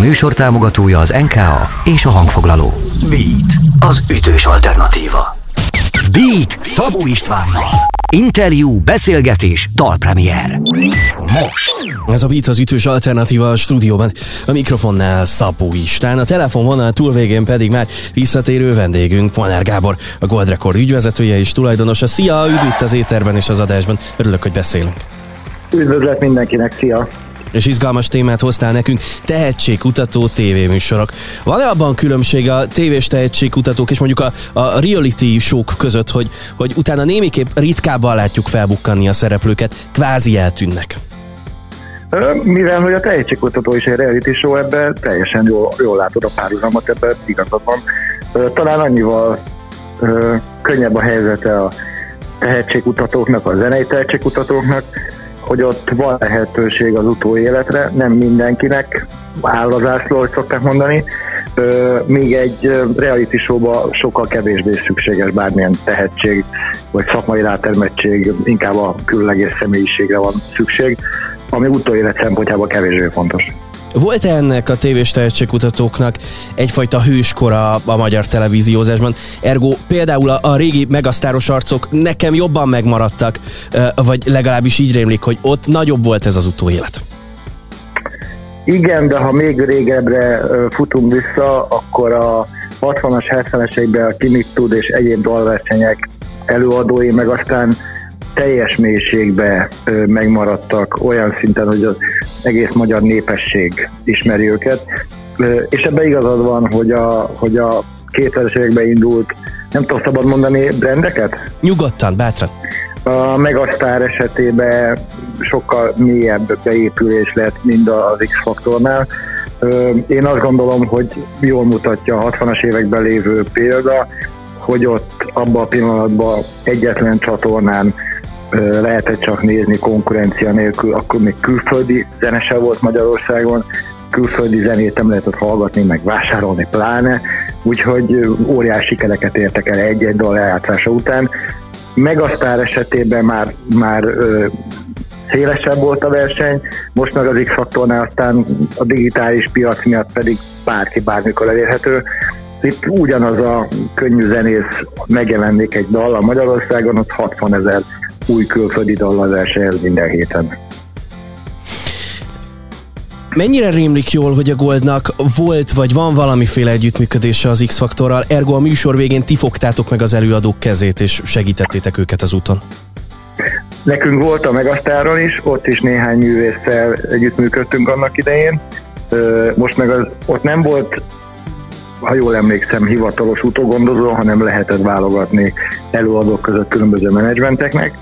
műsor támogatója az NKA és a hangfoglaló. Beat, az ütős alternatíva. Beat Szabó Istvánnal. Interjú, beszélgetés, dalpremier. Most. Ez a Beat az ütős alternatíva a stúdióban. A mikrofonnál Szabó István, a telefonvonal túlvégén pedig már visszatérő vendégünk, Polnár Gábor, a Gold Record ügyvezetője és tulajdonosa. Szia, üdv itt az éterben és az adásban. Örülök, hogy beszélünk. Üdvözlet mindenkinek, szia! És izgalmas témát hoztál nekünk, tehetségkutató tévéműsorok. Van-e abban különbség a tévés tehetségkutatók és mondjuk a, a reality show között, hogy, hogy utána némiképp ritkábban látjuk felbukkanni a szereplőket, kvázi eltűnnek? Mivel hogy a tehetségkutató is egy reality show, ebben teljesen jól, jól látod a párhuzamot, ebben igazad van. Talán annyival könnyebb a helyzete a tehetségkutatóknak, a zenei tehetségkutatóknak, hogy ott van lehetőség az utóéletre, nem mindenkinek áll az ászló, hogy szokták mondani, még egy reality showba sokkal kevésbé szükséges bármilyen tehetség, vagy szakmai rátermettség, inkább a különleges személyiségre van szükség, ami utóélet szempontjából kevésbé fontos. Volt-e ennek a tévés tehetségkutatóknak egyfajta hőskora a magyar televíziózásban? Ergo például a, a régi megasztáros arcok nekem jobban megmaradtak, vagy legalábbis így rémlik, hogy ott nagyobb volt ez az utóélet. Igen, de ha még régebbre futunk vissza, akkor a 60-as, 70-es években a Kimit tud és egyéb dalversenyek előadói, meg aztán teljes mélységbe megmaradtak olyan szinten, hogy az egész magyar népesség ismeri őket. És ebben igazad van, hogy a, hogy a 2000-es években indult, nem tudom szabad mondani, brendeket? Nyugodtan, bátran. A Megasztár esetében sokkal mélyebb beépülés lett, mint az X-faktornál. Én azt gondolom, hogy jól mutatja a 60-as években lévő példa, hogy ott abban a pillanatban egyetlen csatornán lehetett csak nézni konkurencia nélkül, akkor még külföldi zenese volt Magyarországon, külföldi zenét nem lehetett hallgatni, meg vásárolni pláne, úgyhogy óriási sikereket értek el egy-egy dal lejátszása után. Megasztár esetében már, már ö, szélesebb volt a verseny, most meg az X-faktornál aztán a digitális piac miatt pedig bárki bármikor elérhető. Itt ugyanaz a könnyű zenész megjelennék egy dal a Magyarországon, ott 60 ezer új külföldi versenyez minden héten. Mennyire rémlik jól, hogy a Goldnak volt vagy van valamiféle együttműködése az X-faktorral, ergo a műsor végén ti fogtátok meg az előadók kezét és segítettétek őket az úton? Nekünk volt a Megasztáron is, ott is néhány művésszel együttműködtünk annak idején. Most meg az, ott nem volt ha jól emlékszem, hivatalos utógondozó, hanem lehetett válogatni előadók között különböző menedzsmenteknek.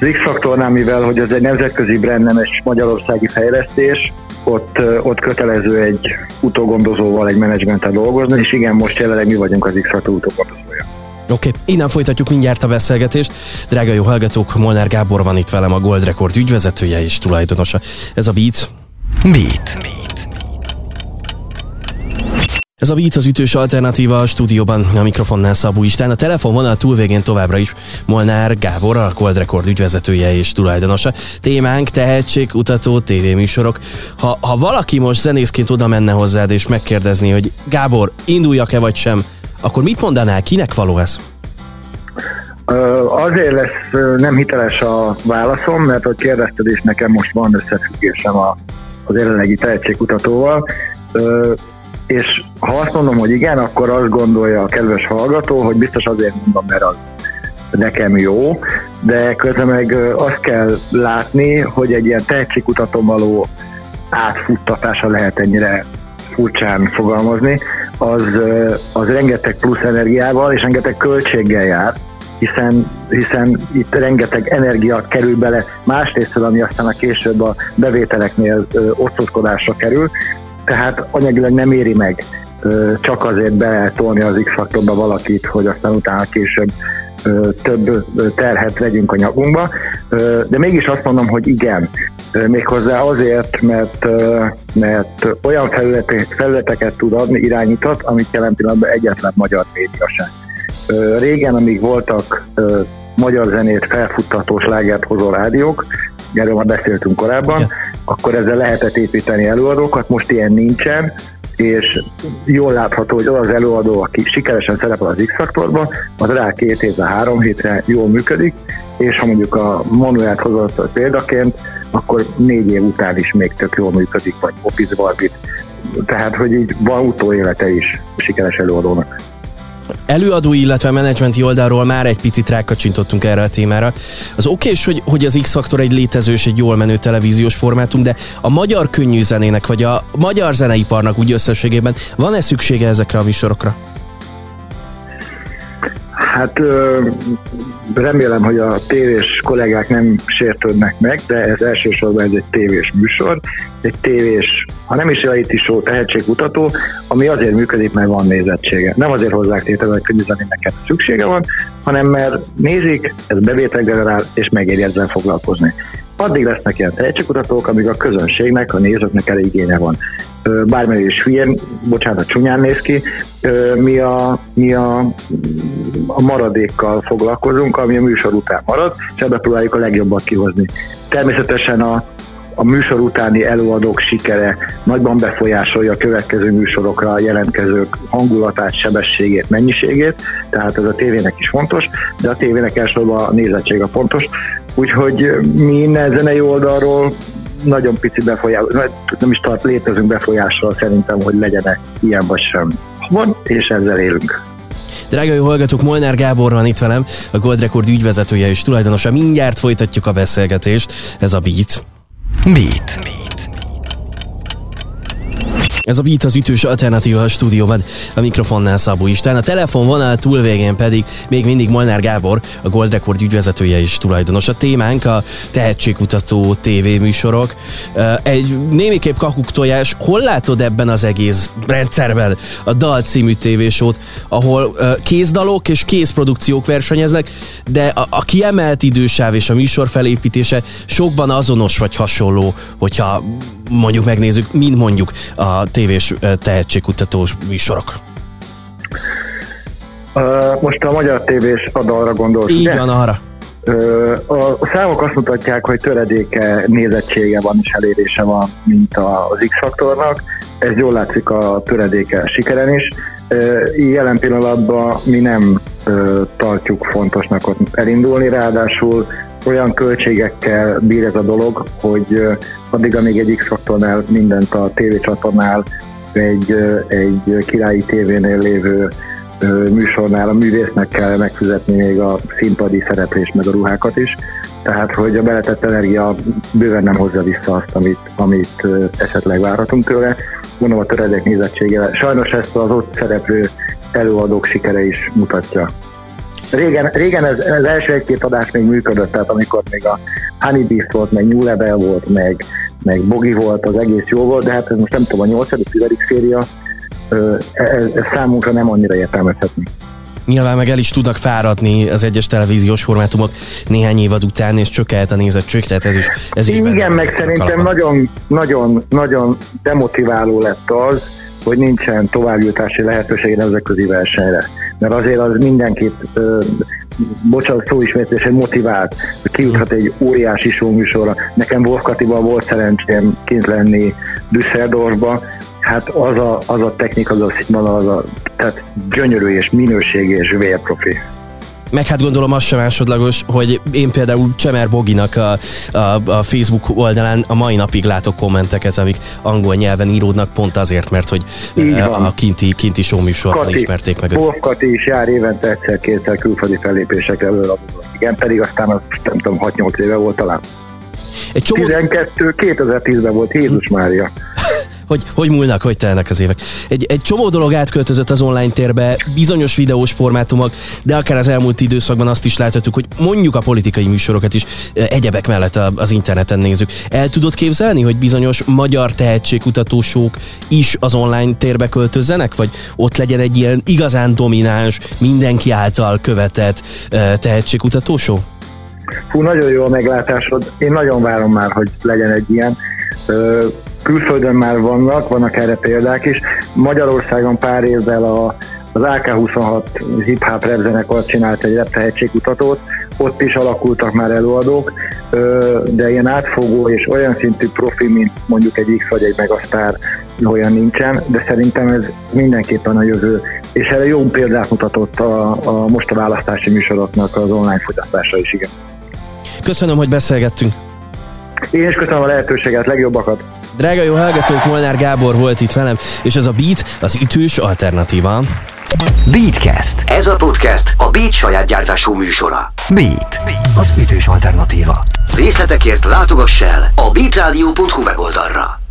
Az X-faktornál, mivel hogy ez egy nemzetközi brand, nem egy magyarországi fejlesztés, ott, ott kötelező egy utógondozóval, egy menedzsmenttel dolgozni, és igen, most jelenleg mi vagyunk az X-faktor utógondozója. Oké, okay. innen folytatjuk mindjárt a beszélgetést. Drága jó hallgatók, Molnár Gábor van itt velem, a Gold Record ügyvezetője és tulajdonosa. Ez a Beat. Beat. Beat. Ez a Beat az ütős alternatíva a stúdióban, a mikrofonnál Szabó Istán, a telefonvonal túlvégén továbbra is Molnár Gábor, a Cold Record ügyvezetője és tulajdonosa. Témánk, tehetség, utató, tévéműsorok. Ha, ha valaki most zenészként oda menne hozzád és megkérdezni, hogy Gábor, induljak-e vagy sem, akkor mit mondanál, kinek való ez? Azért lesz nem hiteles a válaszom, mert hogy kérdezted, és nekem most van összefüggésem a, az jelenlegi tehetségkutatóval és ha azt mondom, hogy igen, akkor azt gondolja a kedves hallgató, hogy biztos azért mondom, mert az nekem jó, de közben meg azt kell látni, hogy egy ilyen tehetségkutatón való átfuttatása lehet ennyire furcsán fogalmazni, az, az rengeteg plusz energiával és rengeteg költséggel jár, hiszen, hiszen itt rengeteg energia kerül bele másrészt, ami aztán a később a bevételeknél osztozkodásra kerül, tehát anyagilag nem éri meg csak azért betolni az X-faktorba valakit, hogy aztán utána később több terhet vegyünk a nyakunkba, de mégis azt mondom, hogy igen, méghozzá azért, mert, mert olyan felületeket tud adni, irányított, amit jelen pillanatban egyetlen magyar média sem. Régen, amíg voltak magyar zenét felfuttató slágert hozó rádiók, erről már beszéltünk korábban, akkor ezzel lehetett építeni előadókat, most ilyen nincsen, és jól látható, hogy az az előadó, aki sikeresen szerepel az X-faktorban, az rá két évre, három hétre jól működik, és ha mondjuk a Manuelt hozott példaként, akkor négy év után is még tök jól működik, vagy Office Barbit. Tehát, hogy így van utóélete is sikeres előadónak előadó, illetve menedzsmenti oldalról már egy picit rákacsintottunk erre a témára. Az oké, hogy, hogy az X-Faktor egy létező és egy jól menő televíziós formátum, de a magyar könnyű zenének, vagy a magyar zeneiparnak úgy összességében van-e szüksége ezekre a műsorokra? Hát remélem, hogy a tévés kollégák nem sértődnek meg, de ez elsősorban ez egy tévés műsor, egy tévés, ha nem is reality show, tehetségkutató, ami azért működik, mert van nézettsége. Nem azért hozzák tétel, hogy neked szüksége van, hanem mert nézik, ez bevétel generál, és megéri ezzel foglalkozni. Addig lesznek ilyen tehetségkutatók, amíg a közönségnek, a nézőknek elég igénye van bármely is hülyén, bocsánat, csúnyán néz ki, mi a, mi a, a maradékkal foglalkozunk, ami a műsor után marad, és ebbe próbáljuk a legjobbat kihozni. Természetesen a, a műsor utáni előadók sikere nagyban befolyásolja a következő műsorokra a jelentkezők hangulatát, sebességét, mennyiségét, tehát ez a tévének is fontos, de a tévének elsősorban a nézettség a fontos. Úgyhogy mi innen zenei oldalról nagyon pici befolyás, nem is tart létezünk befolyással szerintem, hogy legyenek ilyen vagy sem. Van, és ezzel élünk. Drága jó hallgatók, Molnár Gábor van itt velem, a Gold Record ügyvezetője és tulajdonosa. Mindjárt folytatjuk a beszélgetést. Ez a Beat. Beat. Beat. Ez a Beat az ütős alternatíva a stúdióban, a mikrofonnál Szabó István, a telefonvonal túlvégén pedig még mindig Molnár Gábor, a Gold Record ügyvezetője és tulajdonos. A témánk a tehetségkutató tévéműsorok. Egy némiképp kakuktojás, hol látod ebben az egész rendszerben a Dal című tévésót, ahol kézdalok és kézprodukciók versenyeznek, de a, a kiemelt idősáv és a műsor felépítése sokban azonos vagy hasonló, hogyha mondjuk megnézzük, mint mondjuk a tévés tehetségkutatós műsorok? Uh, most a magyar tévés adalra gondolsz, Így ugye? van, arra. A számok azt mutatják, hogy töredéke nézettsége van és elérése van, mint az X-faktornak. Ez jól látszik a töredéke sikeren is. Jelen pillanatban mi nem tartjuk fontosnak ott elindulni, ráadásul olyan költségekkel bír ez a dolog, hogy addig, amíg egy X-faktornál mindent a tévécsatornál egy, egy királyi tévénél lévő műsornál a művésznek kell megfizetni még a színpadi szereplés meg a ruhákat is, tehát hogy a beletett energia bőven nem hozza vissza azt, amit, amit esetleg várhatunk tőle. Mondom a töredék nézettsége. Sajnos ezt az ott szereplő előadók sikere is mutatja. Régen, régen ez, az első egy-két adás még működött, tehát amikor még a Honey Beast volt, meg New Level volt, meg, meg Bogi volt, az egész jó volt, de hát ez most nem tudom, a 8. 10. széria, ez, ez számunkra nem annyira értelmezhető. Nyilván meg el is tudnak fáradni az egyes televíziós formátumok néhány évad után, és csökkent a nézettség, tehát ez is ez is Igen, meg szerintem nagyon, nagyon, nagyon demotiváló lett az, hogy nincsen továbbjutási lehetőség nemzetközi versenyre mert azért az mindenkit, ö, bocsánat, szó ismétlés, motivált, hogy kijuthat egy óriási műsorra. Nekem Wolfkatiban volt szerencsém kint lenni Düsseldorfba, hát az a, az a technika, az a színvonal, az a, tehát gyönyörű és minőségi és vérprofi. Meg hát gondolom az sem másodlagos, hogy én például Csemer Boginak a, a, a Facebook oldalán a mai napig látok kommenteket, amik angol nyelven íródnak pont azért, mert hogy a, a kinti, kinti show műsorban ismerték meg őt. Kati is jár évente egyszer-kétszer külföldi fellépésekre előadó. Igen, pedig aztán az nem tudom, 6-8 éve volt talán. Egy csomó... 12, 2010-ben volt, Jézus Mária hogy, hogy múlnak, hogy telnek az évek. Egy, egy csomó dolog átköltözött az online térbe, bizonyos videós formátumok, de akár az elmúlt időszakban azt is láthatjuk, hogy mondjuk a politikai műsorokat is egyebek mellett az interneten nézzük. El tudod képzelni, hogy bizonyos magyar tehetségkutatósok is az online térbe költözzenek, vagy ott legyen egy ilyen igazán domináns, mindenki által követett tehetségkutatósó? Fú, nagyon jó a meglátásod. Én nagyon várom már, hogy legyen egy ilyen. Külföldön már vannak, vannak erre példák is. Magyarországon pár évvel a, az AK-26 hip-hop rap zenekar csinált egy rap tehetségkutatót, ott is alakultak már előadók, de ilyen átfogó és olyan szintű profi, mint mondjuk egy X vagy egy Megasztár, olyan nincsen, de szerintem ez mindenképpen a jövő, és erre jó példát mutatott a, a most a választási műsoroknak az online fogyasztása is, igen. Köszönöm, hogy beszélgettünk. Én is köszönöm a lehetőséget, legjobbakat. Drága jó hallgatók, Molnár Gábor volt itt velem, és ez a Beat az ütős alternatíva. Beatcast. Ez a podcast a Beat saját gyártású műsora. Beat. Az ütős alternatíva. Részletekért látogass el a beatradio.hu weboldalra.